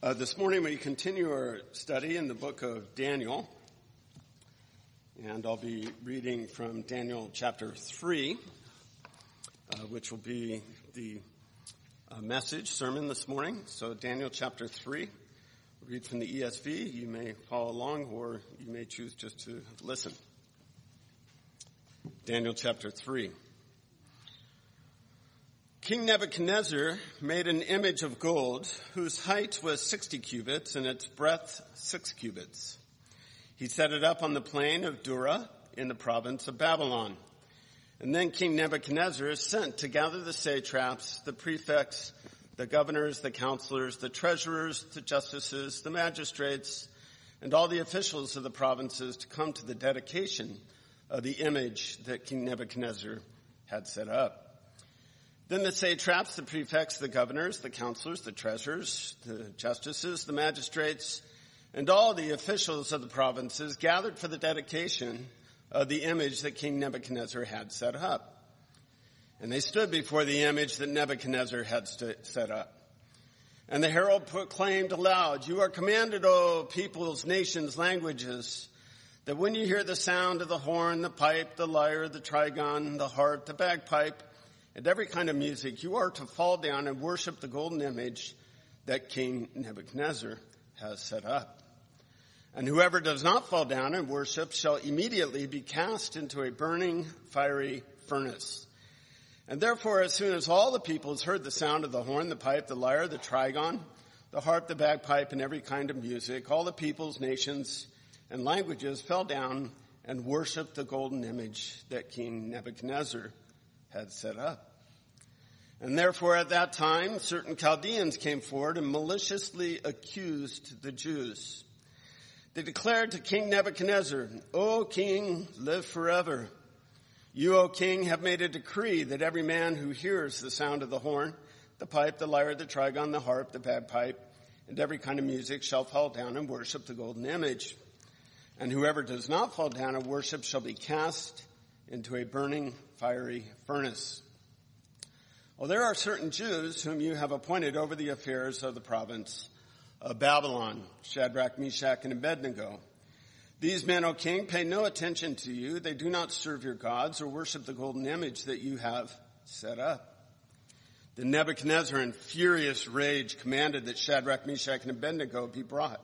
Uh, this morning we continue our study in the book of Daniel, and I'll be reading from Daniel chapter 3, uh, which will be the uh, message sermon this morning. So Daniel chapter 3, read from the ESV. You may follow along or you may choose just to listen. Daniel chapter 3. King Nebuchadnezzar made an image of gold whose height was 60 cubits and its breadth 6 cubits. He set it up on the plain of Dura in the province of Babylon. And then King Nebuchadnezzar sent to gather the satraps, the prefects, the governors, the counselors, the treasurers, the justices, the magistrates, and all the officials of the provinces to come to the dedication of the image that King Nebuchadnezzar had set up. Then the satraps, the prefects, the governors, the counselors, the treasurers, the justices, the magistrates, and all the officials of the provinces gathered for the dedication of the image that King Nebuchadnezzar had set up. And they stood before the image that Nebuchadnezzar had st- set up. And the herald proclaimed aloud, You are commanded, O peoples, nations, languages, that when you hear the sound of the horn, the pipe, the lyre, the trigon, the harp, the bagpipe, and every kind of music, you are to fall down and worship the golden image that King Nebuchadnezzar has set up. And whoever does not fall down and worship shall immediately be cast into a burning fiery furnace. And therefore, as soon as all the peoples heard the sound of the horn, the pipe, the lyre, the trigon, the harp, the bagpipe, and every kind of music, all the peoples, nations, and languages fell down and worshiped the golden image that King Nebuchadnezzar had set up. And therefore at that time, certain Chaldeans came forward and maliciously accused the Jews. They declared to King Nebuchadnezzar, O king, live forever. You, O king, have made a decree that every man who hears the sound of the horn, the pipe, the lyre, the trigon, the harp, the bagpipe, and every kind of music shall fall down and worship the golden image. And whoever does not fall down and worship shall be cast into a burning fiery furnace. Well, there are certain Jews whom you have appointed over the affairs of the province of Babylon, Shadrach, Meshach, and Abednego. These men, O king, pay no attention to you. They do not serve your gods or worship the golden image that you have set up. Then Nebuchadnezzar in furious rage commanded that Shadrach, Meshach, and Abednego be brought.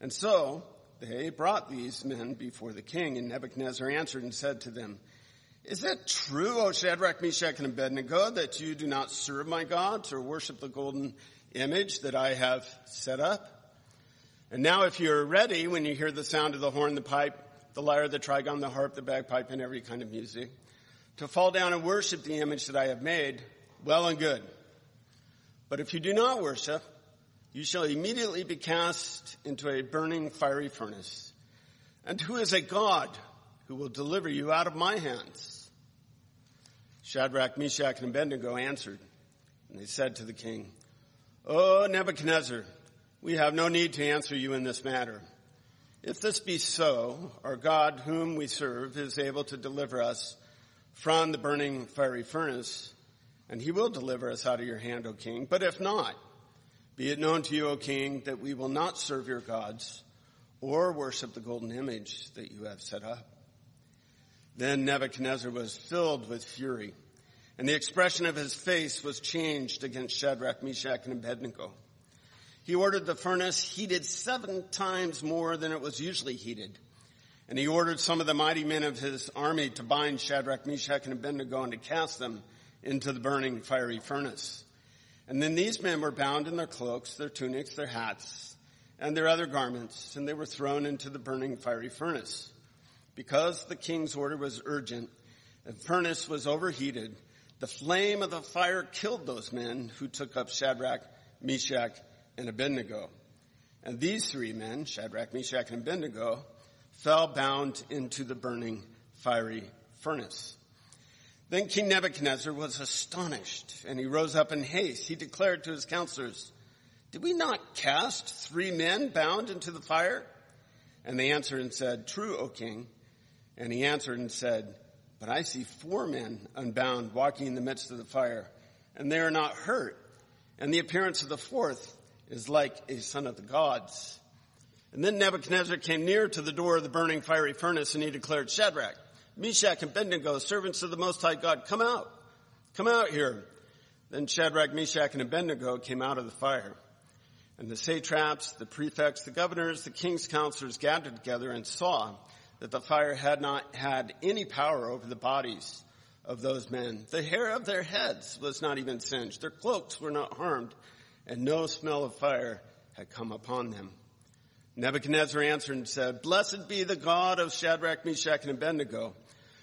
And so they brought these men before the king, and Nebuchadnezzar answered and said to them, is it true, O Shadrach, Meshach, and Abednego, that you do not serve my gods or worship the golden image that I have set up? And now if you're ready, when you hear the sound of the horn, the pipe, the lyre, the trigon, the harp, the bagpipe, and every kind of music, to fall down and worship the image that I have made, well and good. But if you do not worship, you shall immediately be cast into a burning fiery furnace. And who is a God who will deliver you out of my hands. Shadrach, Meshach, and Abednego answered, and they said to the king, O Nebuchadnezzar, we have no need to answer you in this matter. If this be so, our God whom we serve is able to deliver us from the burning fiery furnace, and he will deliver us out of your hand, O king. But if not, be it known to you, O king, that we will not serve your gods or worship the golden image that you have set up. Then Nebuchadnezzar was filled with fury, and the expression of his face was changed against Shadrach, Meshach, and Abednego. He ordered the furnace heated seven times more than it was usually heated. And he ordered some of the mighty men of his army to bind Shadrach, Meshach, and Abednego and to cast them into the burning fiery furnace. And then these men were bound in their cloaks, their tunics, their hats, and their other garments, and they were thrown into the burning fiery furnace. Because the king's order was urgent, the furnace was overheated. The flame of the fire killed those men who took up Shadrach, Meshach, and Abednego. And these three men, Shadrach, Meshach, and Abednego, fell bound into the burning fiery furnace. Then King Nebuchadnezzar was astonished and he rose up in haste. He declared to his counselors, did we not cast three men bound into the fire? And they answered and said, true, O king. And he answered and said, But I see four men unbound walking in the midst of the fire, and they are not hurt. And the appearance of the fourth is like a son of the gods. And then Nebuchadnezzar came near to the door of the burning fiery furnace and he declared, Shadrach, Meshach, and Abednego, servants of the Most High God, come out. Come out here. Then Shadrach, Meshach, and Abednego came out of the fire. And the satraps, the prefects, the governors, the king's counselors gathered together and saw that the fire had not had any power over the bodies of those men. The hair of their heads was not even singed. Their cloaks were not harmed and no smell of fire had come upon them. Nebuchadnezzar answered and said, Blessed be the God of Shadrach, Meshach, and Abednego,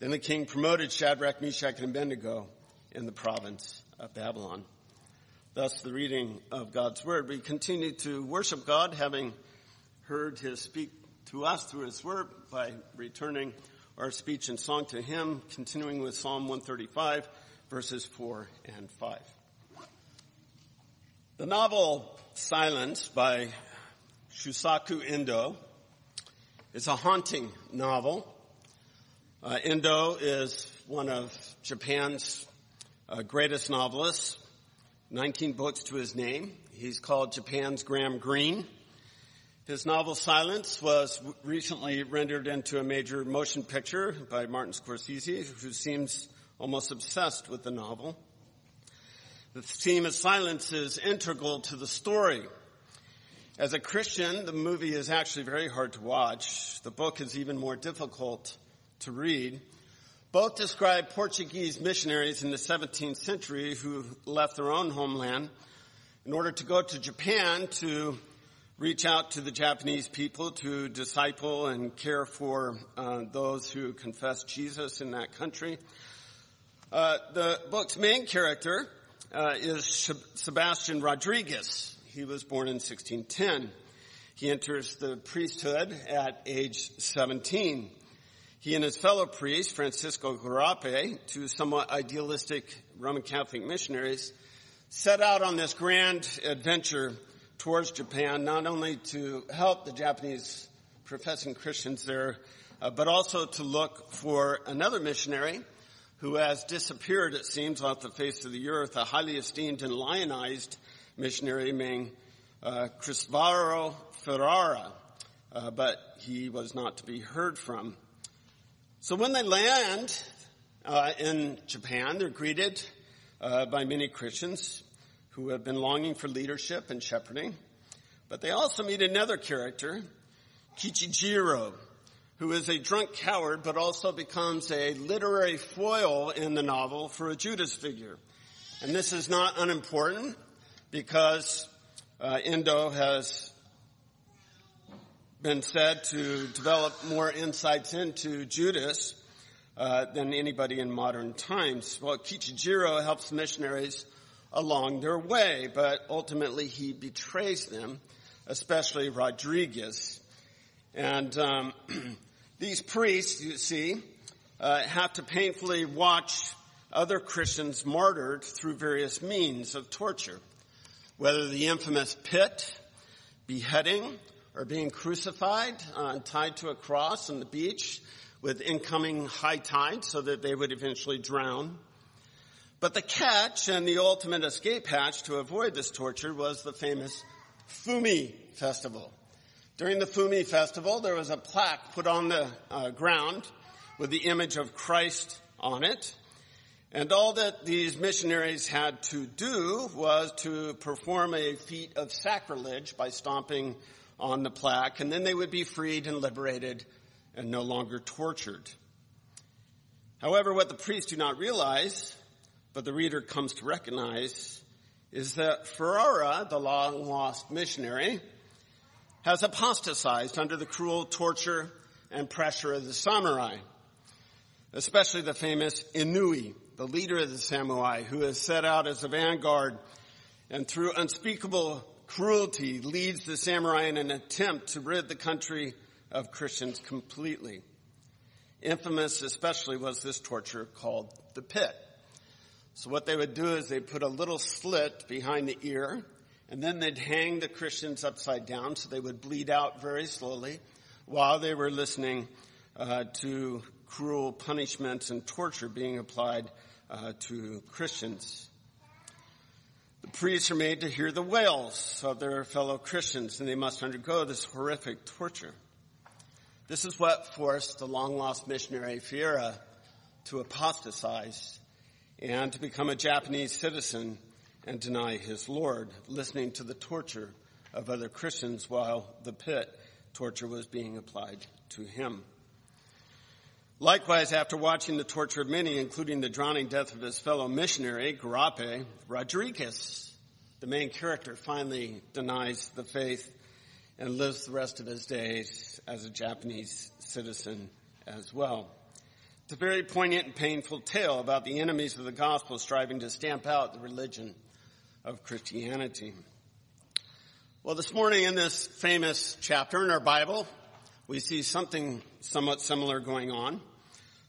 Then the king promoted Shadrach, Meshach, and Abednego in the province of Babylon. Thus the reading of God's word. We continue to worship God, having heard his speak to us through his word by returning our speech and song to him, continuing with Psalm 135, verses 4 and 5. The novel Silence by Shusaku Endo is a haunting novel. Uh, Endo is one of Japan's uh, greatest novelists. 19 books to his name. He's called Japan's Graham Greene. His novel Silence was recently rendered into a major motion picture by Martin Scorsese, who seems almost obsessed with the novel. The theme of silence is integral to the story. As a Christian, the movie is actually very hard to watch. The book is even more difficult to read. Both describe Portuguese missionaries in the 17th century who left their own homeland in order to go to Japan to reach out to the Japanese people to disciple and care for uh, those who confess Jesus in that country. Uh, the book's main character uh, is Sebastian Rodriguez. He was born in 1610. He enters the priesthood at age 17. He and his fellow priest, Francisco Garrpe, two somewhat idealistic Roman Catholic missionaries, set out on this grand adventure towards Japan, not only to help the Japanese professing Christians there, uh, but also to look for another missionary who has disappeared, it seems, off the face of the earth, a highly esteemed and lionized missionary named uh, Ferreira, uh, but he was not to be heard from. So when they land uh, in Japan, they're greeted uh, by many Christians who have been longing for leadership and shepherding. But they also meet another character, Kichijiro, who is a drunk coward, but also becomes a literary foil in the novel for a Judas figure. And this is not unimportant because uh, Endo has been said to develop more insights into Judas uh, than anybody in modern times. Well, Kichijiro helps missionaries along their way, but ultimately he betrays them, especially Rodriguez. And um, these priests, you see, uh, have to painfully watch other Christians martyred through various means of torture, whether the infamous pit, beheading, or being crucified uh, tied to a cross on the beach with incoming high tide so that they would eventually drown. But the catch and the ultimate escape hatch to avoid this torture was the famous Fumi Festival. During the Fumi Festival, there was a plaque put on the uh, ground with the image of Christ on it. And all that these missionaries had to do was to perform a feat of sacrilege by stomping on the plaque, and then they would be freed and liberated and no longer tortured. However, what the priests do not realize, but the reader comes to recognize, is that Ferreira, the long lost missionary, has apostatized under the cruel torture and pressure of the samurai, especially the famous Inoue, the leader of the samurai, who has set out as a vanguard and through unspeakable cruelty leads the samurai in an attempt to rid the country of Christians completely. Infamous especially was this torture called the pit. So what they would do is they'd put a little slit behind the ear and then they'd hang the Christians upside down so they would bleed out very slowly while they were listening uh, to cruel punishments and torture being applied uh, to Christians. The priests are made to hear the wails of their fellow Christians and they must undergo this horrific torture. This is what forced the long lost missionary Ferreira to apostatize and to become a Japanese citizen and deny his Lord, listening to the torture of other Christians while the pit torture was being applied to him. Likewise, after watching the torture of many, including the drowning death of his fellow missionary, Garrpe, Rodriguez, the main character, finally denies the faith and lives the rest of his days as a Japanese citizen as well. It's a very poignant and painful tale about the enemies of the gospel striving to stamp out the religion of Christianity. Well, this morning in this famous chapter in our Bible, we see something somewhat similar going on.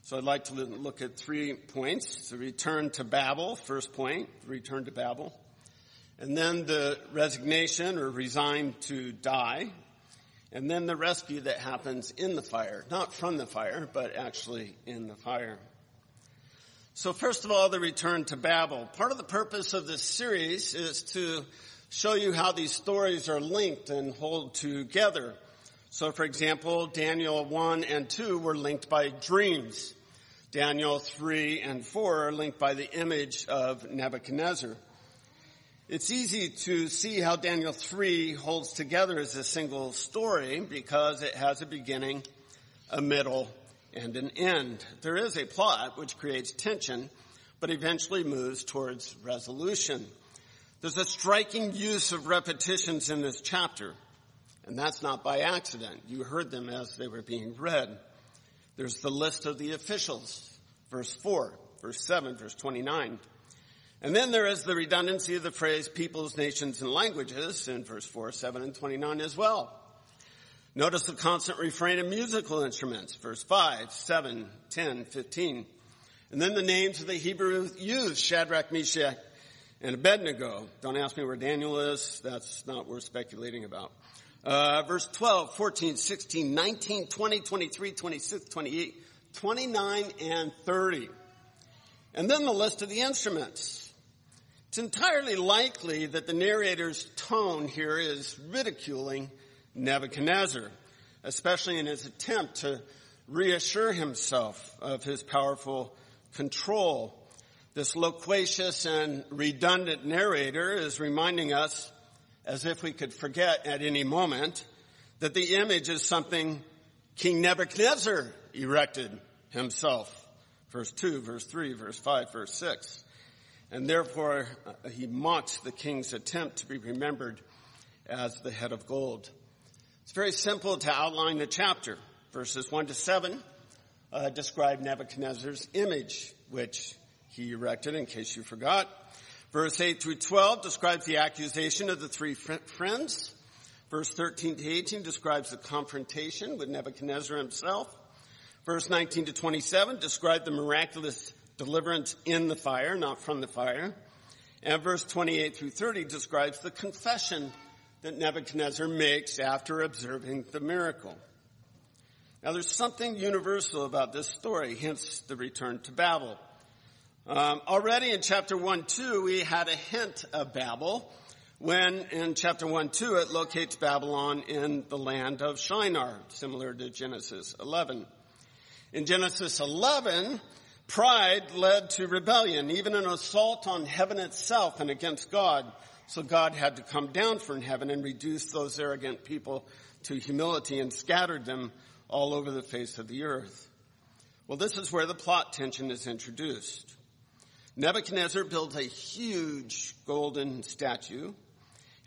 So I'd like to look at three points. The return to Babel, first point, return to Babel. And then the resignation or resigned to die. And then the rescue that happens in the fire. Not from the fire, but actually in the fire. So first of all, the return to Babel. Part of the purpose of this series is to show you how these stories are linked and hold together. So for example, Daniel 1 and 2 were linked by dreams. Daniel 3 and 4 are linked by the image of Nebuchadnezzar. It's easy to see how Daniel 3 holds together as a single story because it has a beginning, a middle, and an end. There is a plot which creates tension, but eventually moves towards resolution. There's a striking use of repetitions in this chapter, and that's not by accident. You heard them as they were being read. There's the list of the officials, verse 4, verse 7, verse 29. And then there is the redundancy of the phrase peoples, nations, and languages in verse 4, 7, and 29 as well. Notice the constant refrain of musical instruments, verse 5, 7, 10, 15. And then the names of the Hebrew youths, Shadrach, Meshach, and Abednego. Don't ask me where Daniel is. That's not worth speculating about. Uh, verse 12, 14, 16, 19, 20, 23, 26, 28, 29, and 30. And then the list of the instruments. It's entirely likely that the narrator's tone here is ridiculing Nebuchadnezzar, especially in his attempt to reassure himself of his powerful control. This loquacious and redundant narrator is reminding us, as if we could forget at any moment, that the image is something King Nebuchadnezzar erected himself. Verse 2, verse 3, verse 5, verse 6 and therefore uh, he mocks the king's attempt to be remembered as the head of gold. It's very simple to outline the chapter. Verses 1 to 7 uh, describe Nebuchadnezzar's image, which he erected in case you forgot. Verse 8 through 12 describes the accusation of the three friends. Verse 13 to 18 describes the confrontation with Nebuchadnezzar himself. Verse 19 to 27 describe the miraculous deliverance in the fire, not from the fire. And verse 28 through 30 describes the confession that Nebuchadnezzar makes after observing the miracle. Now there's something universal about this story, hence the return to Babel. Um, already in chapter 1, 2, we had a hint of Babel when in chapter 1, 2, it locates Babylon in the land of Shinar, similar to Genesis 11. In Genesis 11, Pride led to rebellion, even an assault on heaven itself and against God. So God had to come down from heaven and reduce those arrogant people to humility and scattered them all over the face of the earth. Well, this is where the plot tension is introduced. Nebuchadnezzar builds a huge golden statue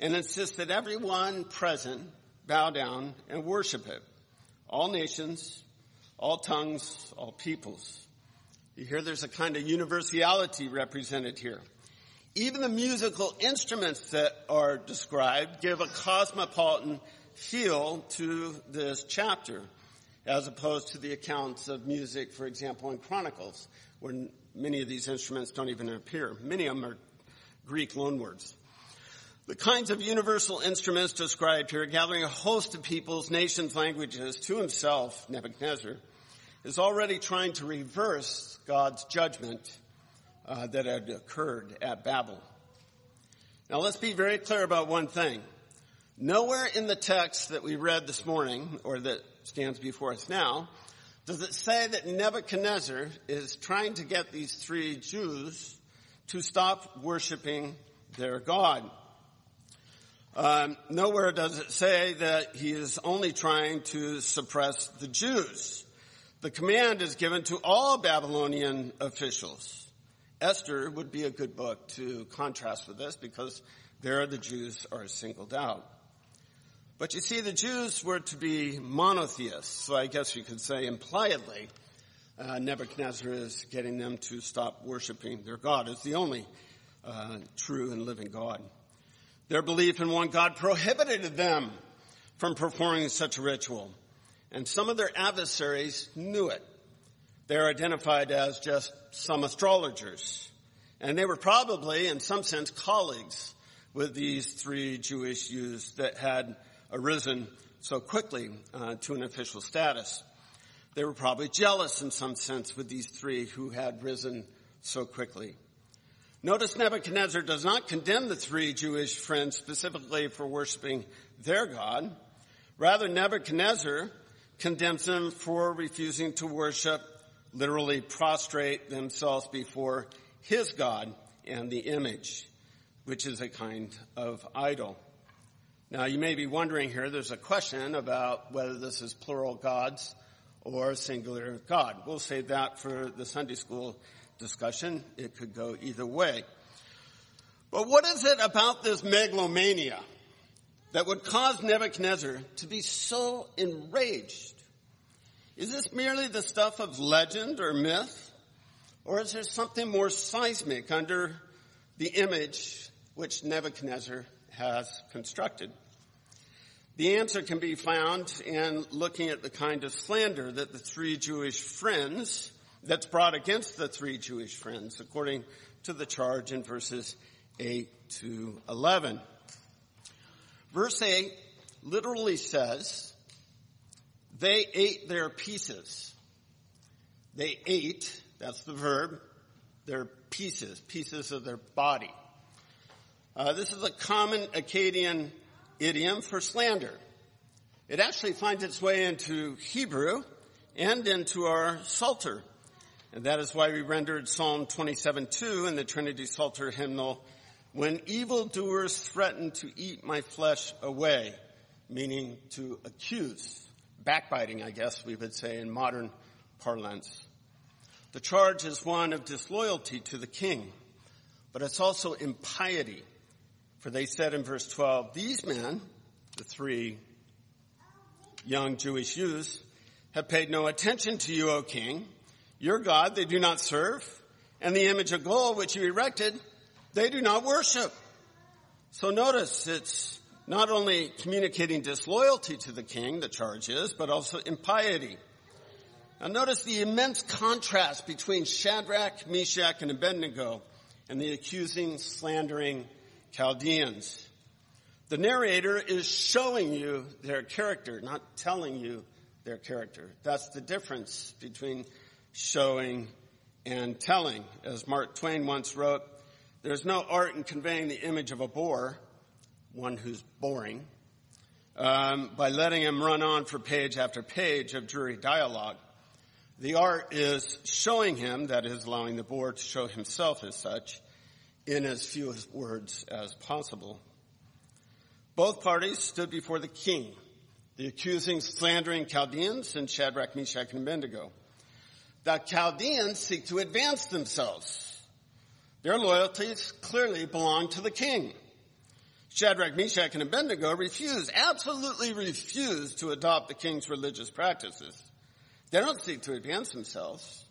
and insists that everyone present bow down and worship it. All nations, all tongues, all peoples. You hear there's a kind of universality represented here. Even the musical instruments that are described give a cosmopolitan feel to this chapter, as opposed to the accounts of music, for example, in Chronicles, where many of these instruments don't even appear. Many of them are Greek loanwords. The kinds of universal instruments described here, gathering a host of peoples, nations, languages to himself, Nebuchadnezzar, is already trying to reverse God's judgment uh, that had occurred at Babel. Now let's be very clear about one thing. Nowhere in the text that we read this morning, or that stands before us now, does it say that Nebuchadnezzar is trying to get these three Jews to stop worshiping their God. Um, nowhere does it say that he is only trying to suppress the Jews. The command is given to all Babylonian officials. Esther would be a good book to contrast with this because there the Jews are singled out. But you see, the Jews were to be monotheists, so I guess you could say impliedly, uh, Nebuchadnezzar is getting them to stop worshiping their God as the only uh, true and living God. Their belief in one God prohibited them from performing such a ritual. And some of their adversaries knew it. They're identified as just some astrologers. And they were probably, in some sense, colleagues with these three Jewish youths that had arisen so quickly uh, to an official status. They were probably jealous in some sense with these three who had risen so quickly. Notice Nebuchadnezzar does not condemn the three Jewish friends specifically for worshiping their God. Rather, Nebuchadnezzar condemns them for refusing to worship, literally prostrate themselves before his God and the image, which is a kind of idol. Now you may be wondering here, there's a question about whether this is plural gods or singular God. We'll save that for the Sunday school discussion. It could go either way. But what is it about this megalomania that would cause Nebuchadnezzar to be so enraged? Is this merely the stuff of legend or myth? Or is there something more seismic under the image which Nebuchadnezzar has constructed? The answer can be found in looking at the kind of slander that the three Jewish friends that's brought against the three Jewish friends, according to the charge in verses 8 to 11. Verse 8 literally says, they ate their pieces. They ate, that's the verb, their pieces, pieces of their body. Uh, this is a common Akkadian idiom for slander. It actually finds its way into Hebrew and into our Psalter. And that is why we rendered Psalm 27:2 in the Trinity Psalter hymnal, when evildoers threaten to eat my flesh away, meaning to accuse. Backbiting, I guess we would say in modern parlance. The charge is one of disloyalty to the king, but it's also impiety. For they said in verse 12, these men, the three young Jewish youths, have paid no attention to you, O king. Your God they do not serve, and the image of gold which you erected, they do not worship. So notice it's not only communicating disloyalty to the king, the charge is, but also impiety. Now notice the immense contrast between Shadrach, Meshach, and Abednego and the accusing, slandering Chaldeans. The narrator is showing you their character, not telling you their character. That's the difference between showing and telling. As Mark Twain once wrote, there's no art in conveying the image of a bore, one who's boring, um, by letting him run on for page after page of dreary dialogue. The art is showing him, that is allowing the bore to show himself as such, in as few words as possible. Both parties stood before the king, the accusing, slandering Chaldeans and Shadrach, Meshach, and Abednego. The Chaldeans seek to advance themselves. Their loyalties clearly belong to the king. Shadrach, Meshach, and Abednego refuse, absolutely refuse to adopt the king's religious practices. They don't seek to advance themselves,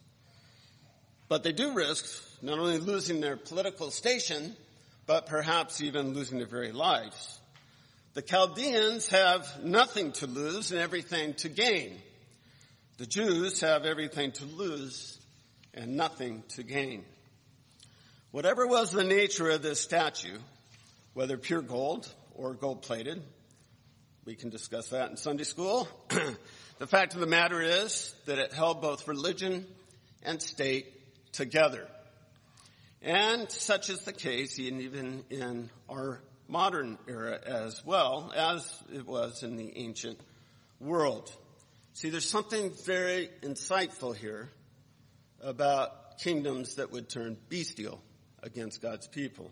but they do risk not only losing their political station, but perhaps even losing their very lives. The Chaldeans have nothing to lose and everything to gain. The Jews have everything to lose and nothing to gain. Whatever was the nature of this statue, whether pure gold or gold plated, we can discuss that in Sunday school. the fact of the matter is that it held both religion and state together. And such is the case even in our modern era as well as it was in the ancient world. See, there's something very insightful here about kingdoms that would turn bestial against God's people.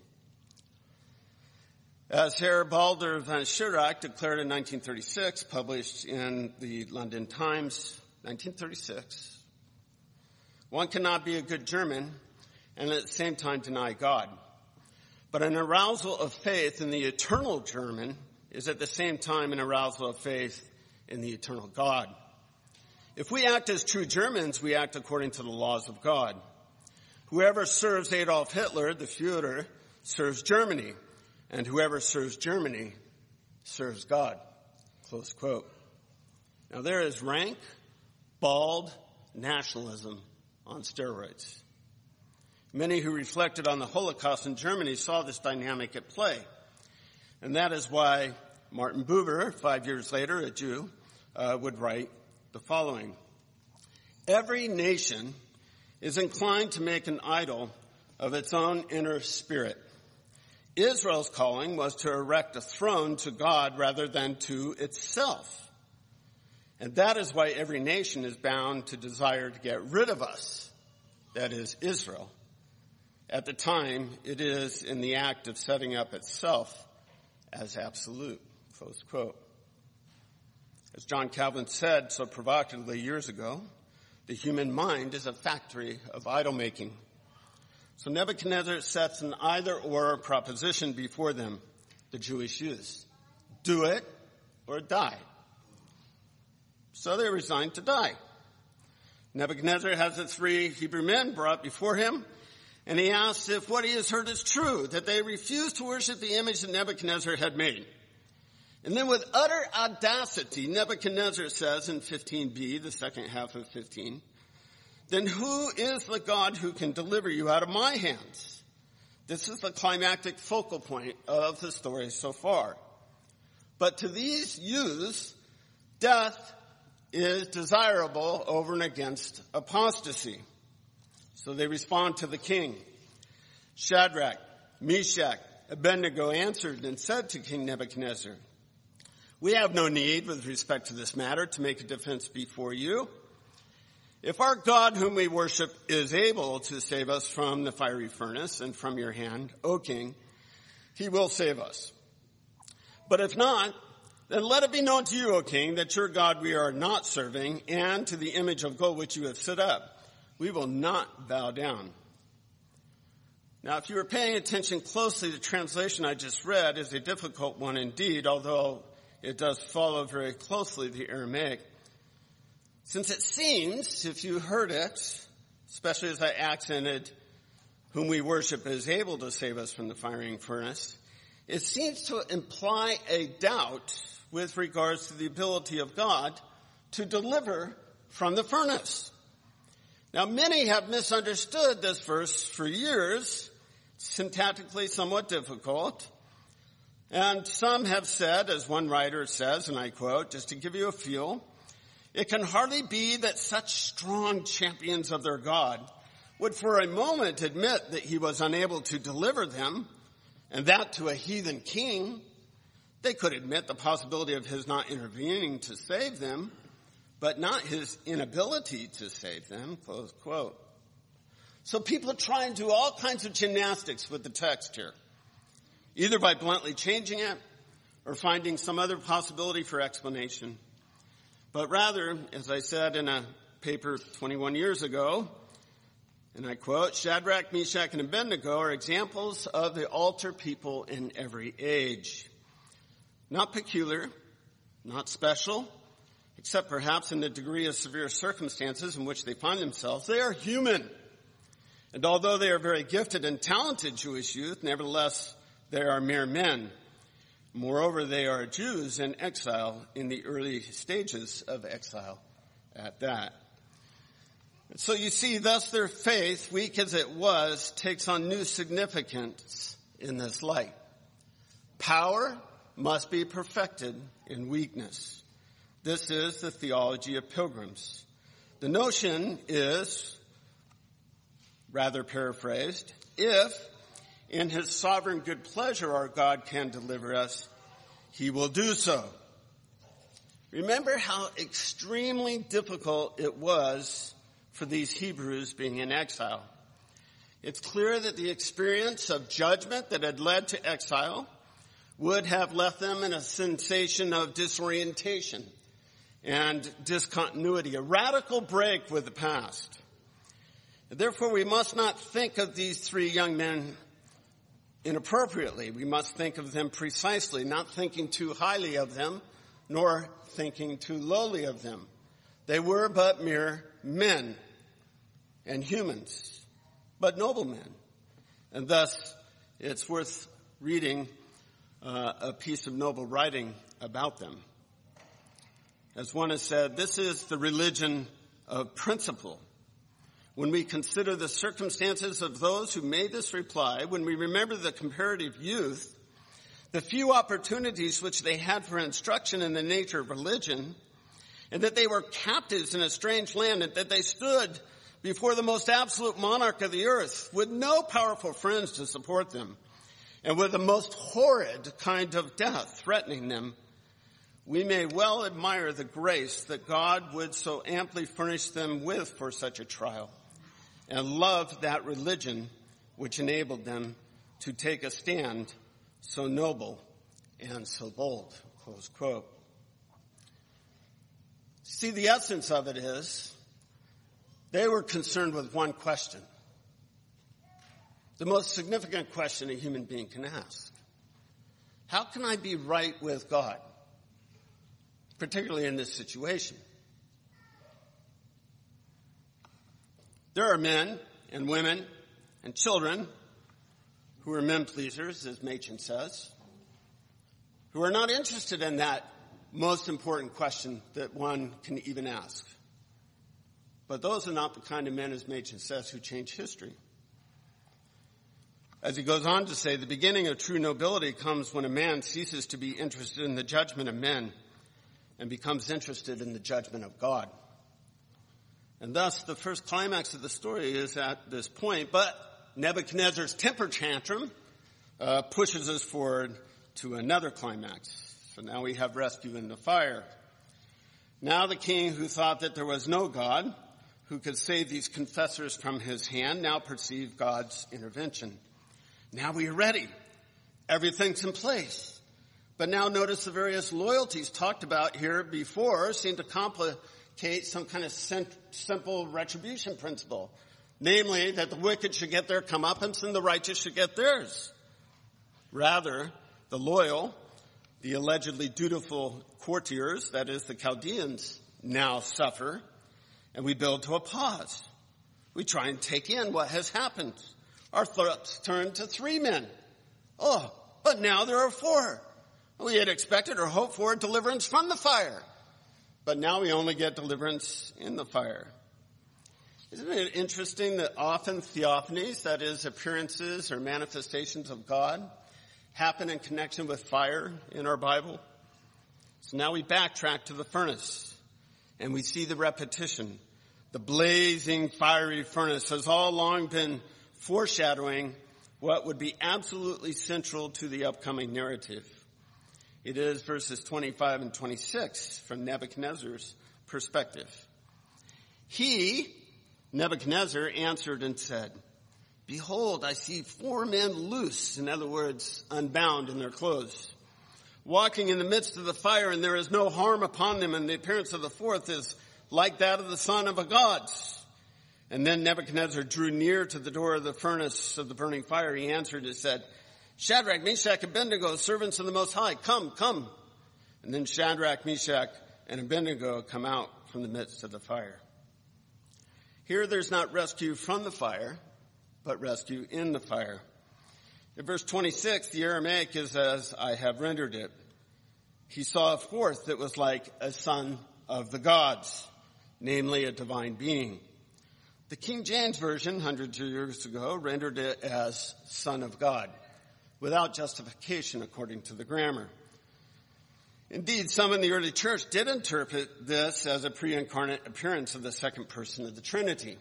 As Herr Baldur von Schirach declared in 1936, published in the London Times, 1936, one cannot be a good German and at the same time deny God. But an arousal of faith in the eternal German is at the same time an arousal of faith in the eternal God. If we act as true Germans, we act according to the laws of God. Whoever serves Adolf Hitler, the Fuhrer, serves Germany, and whoever serves Germany serves God. Close quote. Now there is rank, bald nationalism on steroids. Many who reflected on the Holocaust in Germany saw this dynamic at play. And that is why Martin Buber, five years later, a Jew, uh, would write the following. Every nation is inclined to make an idol of its own inner spirit. Israel's calling was to erect a throne to God rather than to itself. And that is why every nation is bound to desire to get rid of us, that is Israel, at the time, it is in the act of setting up itself as absolute. Close quote. As John Calvin said so provocatively years ago, the human mind is a factory of idol making. So Nebuchadnezzar sets an either or proposition before them, the Jewish youths. Do it or die. So they resigned to die. Nebuchadnezzar has the three Hebrew men brought before him and he asks if what he has heard is true, that they refused to worship the image that Nebuchadnezzar had made. And then with utter audacity, Nebuchadnezzar says in 15b, the second half of 15, then who is the God who can deliver you out of my hands? This is the climactic focal point of the story so far. But to these youths, death is desirable over and against apostasy. So they respond to the king. Shadrach, Meshach, Abednego answered and said to King Nebuchadnezzar, we have no need with respect to this matter to make a defense before you. If our God whom we worship is able to save us from the fiery furnace and from your hand, O king, he will save us. But if not, then let it be known to you, O king, that your God we are not serving and to the image of gold which you have set up we will not bow down. Now, if you were paying attention closely, the translation I just read is a difficult one indeed, although it does follow very closely the Aramaic. Since it seems, if you heard it, especially as I accented, whom we worship is able to save us from the firing furnace, it seems to imply a doubt with regards to the ability of God to deliver from the furnace. Now many have misunderstood this verse for years, syntactically somewhat difficult. And some have said, as one writer says, and I quote, just to give you a feel, it can hardly be that such strong champions of their God would for a moment admit that he was unable to deliver them, and that to a heathen king. They could admit the possibility of his not intervening to save them, but not his inability to save them, close quote. So people try and do all kinds of gymnastics with the text here, either by bluntly changing it or finding some other possibility for explanation. But rather, as I said in a paper 21 years ago, and I quote, Shadrach, Meshach, and Abednego are examples of the altar people in every age. Not peculiar, not special, except perhaps in the degree of severe circumstances in which they find themselves. They are human. And although they are very gifted and talented Jewish youth, nevertheless they are mere men. Moreover, they are Jews in exile in the early stages of exile at that. So you see, thus their faith, weak as it was, takes on new significance in this light. Power must be perfected in weakness. This is the theology of pilgrims. The notion is, rather paraphrased, if in his sovereign good pleasure our God can deliver us, he will do so. Remember how extremely difficult it was for these Hebrews being in exile. It's clear that the experience of judgment that had led to exile would have left them in a sensation of disorientation and discontinuity, a radical break with the past. Therefore, we must not think of these three young men inappropriately. We must think of them precisely, not thinking too highly of them, nor thinking too lowly of them. They were but mere men and humans, but noble men. And thus, it's worth reading uh, a piece of noble writing about them. As one has said, this is the religion of principle. When we consider the circumstances of those who made this reply, when we remember the comparative youth, the few opportunities which they had for instruction in the nature of religion, and that they were captives in a strange land, and that they stood before the most absolute monarch of the earth with no powerful friends to support them, and with the most horrid kind of death threatening them, we may well admire the grace that God would so amply furnish them with for such a trial and love that religion which enabled them to take a stand so noble and so bold. Close quote. See, the essence of it is they were concerned with one question. The most significant question a human being can ask. How can I be right with God? Particularly in this situation. There are men and women and children who are men pleasers, as Machen says, who are not interested in that most important question that one can even ask. But those are not the kind of men, as Machen says, who change history. As he goes on to say, the beginning of true nobility comes when a man ceases to be interested in the judgment of men and becomes interested in the judgment of God. And thus, the first climax of the story is at this point, but Nebuchadnezzar's temper tantrum uh, pushes us forward to another climax. So now we have rescue in the fire. Now the king who thought that there was no God who could save these confessors from his hand now perceived God's intervention. Now we are ready. Everything's in place. But now notice the various loyalties talked about here before seem to complicate some kind of simple retribution principle. Namely, that the wicked should get their comeuppance and the righteous should get theirs. Rather, the loyal, the allegedly dutiful courtiers, that is the Chaldeans, now suffer, and we build to a pause. We try and take in what has happened. Our thoughts turn to three men. Oh, but now there are four. We had expected or hoped for deliverance from the fire. But now we only get deliverance in the fire. Isn't it interesting that often theophanies, that is appearances or manifestations of God, happen in connection with fire in our Bible? So now we backtrack to the furnace and we see the repetition. The blazing fiery furnace has all along been foreshadowing what would be absolutely central to the upcoming narrative. It is verses 25 and 26 from Nebuchadnezzar's perspective. He, Nebuchadnezzar, answered and said, Behold, I see four men loose, in other words, unbound in their clothes, walking in the midst of the fire, and there is no harm upon them, and the appearance of the fourth is like that of the son of a god. And then Nebuchadnezzar drew near to the door of the furnace of the burning fire. He answered and said, Shadrach, Meshach, Abednego, servants of the Most High, come, come. And then Shadrach, Meshach, and Abednego come out from the midst of the fire. Here there's not rescue from the fire, but rescue in the fire. In verse 26, the Aramaic is as I have rendered it. He saw a fourth that was like a son of the gods, namely a divine being. The King James Version, hundreds of years ago, rendered it as son of God, without justification according to the grammar. Indeed, some in the early church did interpret this as a pre-incarnate appearance of the second person of the Trinity.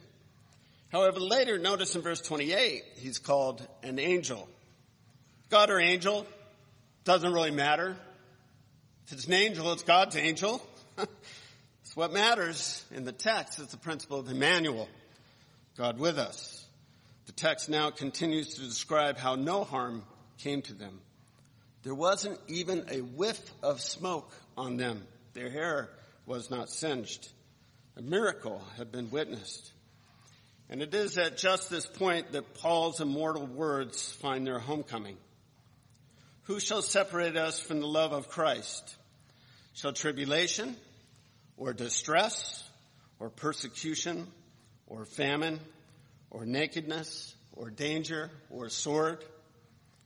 However, later, notice in verse 28, he's called an angel. God or angel, doesn't really matter. If it's an angel, it's God's angel. it's what matters in the text. It's the principle of Emmanuel, God with us. The text now continues to describe how no harm came to them. There wasn't even a whiff of smoke on them. Their hair was not singed. A miracle had been witnessed. And it is at just this point that Paul's immortal words find their homecoming. Who shall separate us from the love of Christ? Shall tribulation or distress or persecution or famine or nakedness or danger or sword?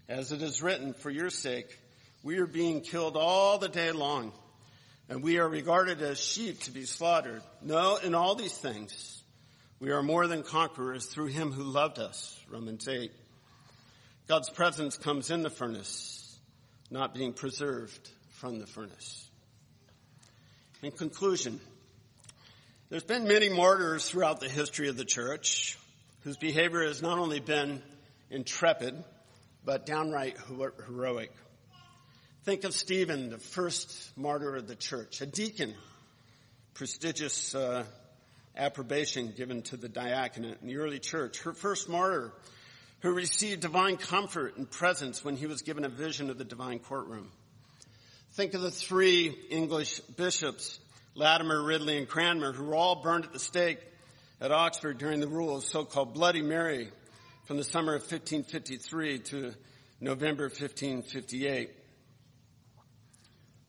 As it is written, for your sake, we are being killed all the day long and we are regarded as sheep to be slaughtered. No, in all these things, we are more than conquerors through him who loved us. Romans 8. God's presence comes in the furnace not being preserved from the furnace. In conclusion, there's been many martyrs throughout the history of the church whose behavior has not only been intrepid, but downright heroic. Think of Stephen, the first martyr of the church, a deacon, prestigious uh, approbation given to the diaconate in the early church. Her first martyr who received divine comfort and presence when he was given a vision of the divine courtroom. Think of the three English bishops, Latimer, Ridley, and Cranmer, who were all burned at the stake at Oxford during the rule of so-called Bloody Mary from the summer of 1553 to November 1558.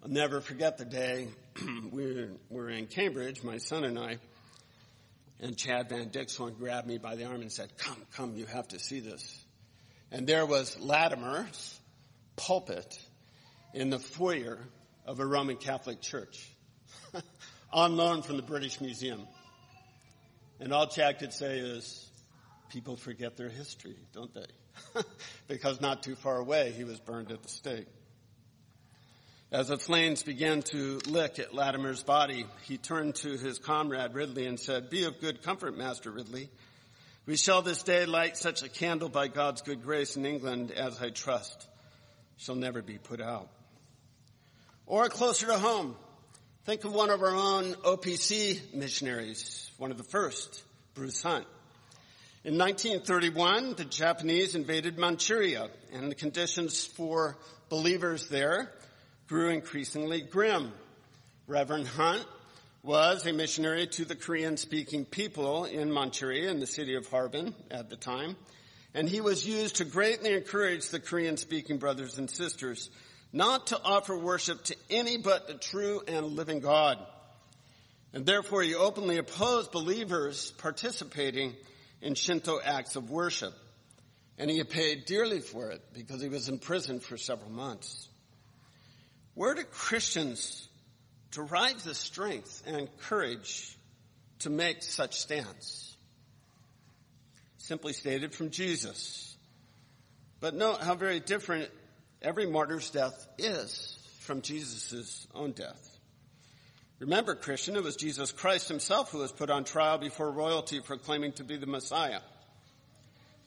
I'll never forget the day we were in Cambridge, my son and I, and Chad Van Dixhoorn grabbed me by the arm and said, come, come, you have to see this. And there was Latimer's pulpit in the foyer of a Roman Catholic church on loan from the British Museum. And all Chad could say is, people forget their history, don't they? because not too far away, he was burned at the stake. As the flames began to lick at Latimer's body, he turned to his comrade Ridley and said, Be of good comfort, Master Ridley. We shall this day light such a candle by God's good grace in England as I trust shall never be put out. Or closer to home, think of one of our own OPC missionaries, one of the first, Bruce Hunt. In 1931, the Japanese invaded Manchuria and the conditions for believers there grew increasingly grim. Reverend Hunt was a missionary to the Korean speaking people in Manchuria in the city of Harbin at the time. And he was used to greatly encourage the Korean speaking brothers and sisters not to offer worship to any but the true and living God. And therefore he openly opposed believers participating in Shinto acts of worship. And he paid dearly for it because he was in prison for several months. Where do Christians derive the strength and courage to make such stands? Simply stated from Jesus. But note how very different every martyr's death is from Jesus' own death. Remember, Christian, it was Jesus Christ himself who was put on trial before royalty for claiming to be the Messiah.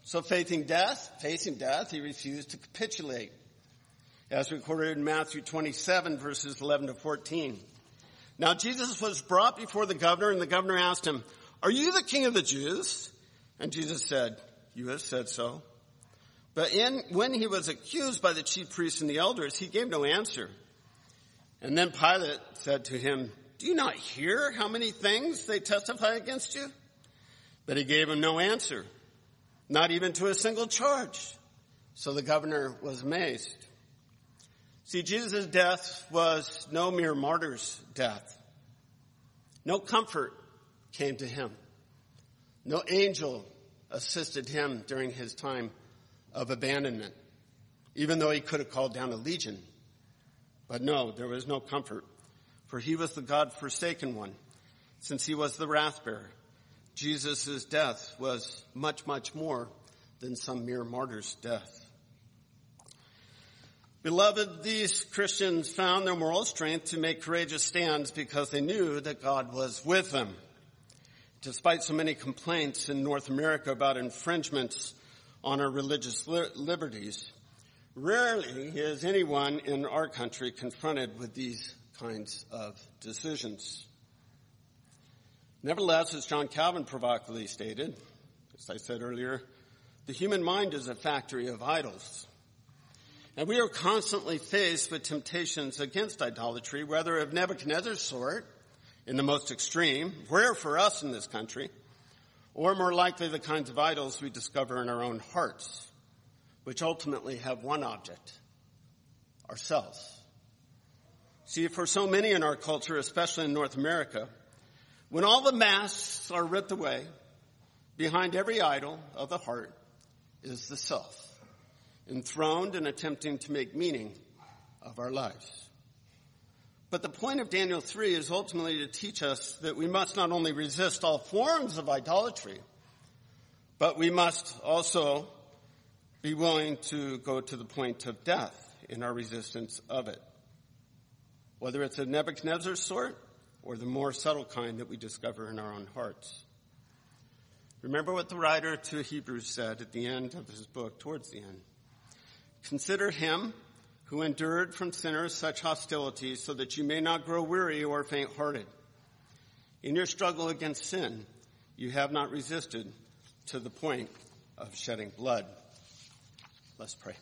So facing death, facing death, he refused to capitulate as recorded in Matthew 27 verses 11 to 14. Now Jesus was brought before the governor and the governor asked him, are you the king of the Jews? And Jesus said, you have said so. But in, when he was accused by the chief priests and the elders, he gave no answer. And then Pilate said to him, do you not hear how many things they testify against you? But he gave him no answer, not even to a single charge. So the governor was amazed. See, Jesus' death was no mere martyr's death. No comfort came to him. No angel assisted him during his time of abandonment. even though he could have called down a legion. But no, there was no comfort, for he was the God forsaken one, since he was the wrath bearer. Jesus' death was much, much more than some mere martyr's death. Beloved, these Christians found their moral strength to make courageous stands because they knew that God was with them. Despite so many complaints in North America about infringements on our religious li- liberties, rarely is anyone in our country confronted with these kinds of decisions. Nevertheless, as John Calvin provocatively stated, as I said earlier, the human mind is a factory of idols. And we are constantly faced with temptations against idolatry, whether of Nebuchadnezzar's sort, in the most extreme, rare for us in this country, or more likely the kinds of idols we discover in our own hearts, which ultimately have one object, ourselves. See, for so many in our culture, especially in North America, when all the masks are ripped away, behind every idol of the heart is the self enthroned and attempting to make meaning of our lives. But the point of Daniel 3 is ultimately to teach us that we must not only resist all forms of idolatry, but we must also be willing to go to the point of death in our resistance of it. Whether it's a Nebuchadnezzar sort or the more subtle kind that we discover in our own hearts. Remember what the writer to Hebrews said at the end of his book, towards the end. Consider him who endured from sinners such hostility so that you may not grow weary or faint hearted. In your struggle against sin, you have not resisted to the point of shedding blood. Let's pray.